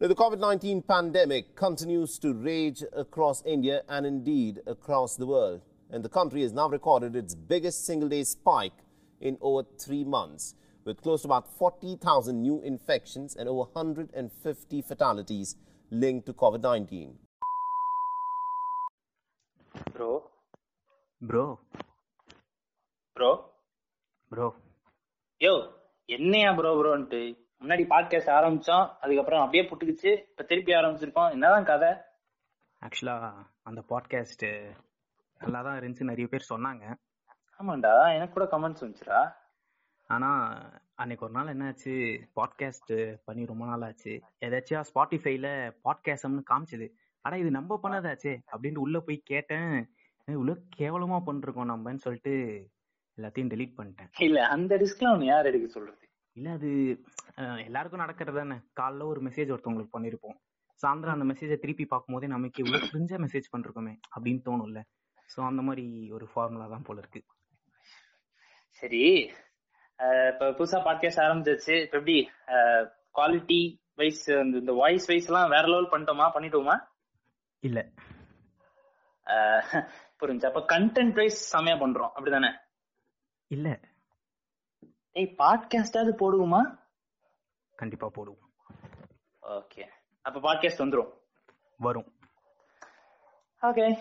Now, the COVID 19 pandemic continues to rage across India and indeed across the world. And the country has now recorded its biggest single day spike in over three months, with close to about 40,000 new infections and over 150 fatalities linked to COVID 19. Bro bro bro bro yo என்னையா bro ப்ரோன்ட்டு முன்னாடி podcast ஆரம்பிச்சோம் அதுக்கப்புறம் அப்படியே புட்டுக்குச்சு. இப்ப திருப்பி ஆரம்பிச்சிருக்கோம். என்னதான் கதை? ஆக்சுவலாக அந்த பாட்காஸ்ட் நல்லா தான் இருந்துச்சு. நிறைய பேர் சொன்னாங்க. ஆமாண்டா எனக்கு கூட கமெண்ட்ஸ் வந்துச்சுடா. ஆனால் அன்னைக்கு ஒரு நாள் என்னாச்சு? பாட்காஸ்ட் பண்ணி ரொம்ப நாள் ஆச்சு ஏதாச்சும் ஸ்பாட்டிஃபைல பாட்காஸ்டம்னு காமிச்சது. அட இது நம்ம பண்ணதாச்சே அப்படின்ட்டு உள்ள போய் கேட்டேன். ஏய், இவ்வளோ கேவலமா பண்ணிருக்கோம் நம்மன்னு சொல்லிட்டு எல்லாத்தையும் delete பண்ணிட்டேன். இல்ல அந்த ரிஸ்க்லாம் ஒன்னு யார் எடுக்க சொல்றது? இல்ல அது எல்லாருக்கும் நடக்கிறது தானே காலைல ஒரு மெசேஜ் ஒருத்தவங்களுக்கு பண்ணிருப்போம். சாயந்தரம் அந்த மெசேஜை திருப்பி பார்க்கும்போதே நமக்கு இவ்வளவு கிரிஞ்சா மெசேஜ் பண்ணிருக்கோமே அப்படின்னு தோணும்ல. சோ அந்த மாதிரி ஒரு ஃபார்முலா தான் போல இருக்கு. சரி. இப்ப புதுசா பாட்காஸ்ட் ஆரம்பிச்சிருச்சு இப்ப எப்படி? குவாலிட்டி வைஸ் இந்த வாய்ஸ் வைஸ் எல்லாம் வேற லெவல் பண்ணிட்டோமா? பண்ணிட்டோமா? இல்ல. புரிஞ்சு. அப்ப கண்டென்ட் வைஸ் செமையா பண்றோம். அப்படிதானே? இல்ல. ஏய் பாட்காஸ்டாவது போடுவோமா? கண்டிப்பா போடுவோம். ஓகே அப்ப பாட்காஸ்ட் வந்துரும். வரும். ஓகே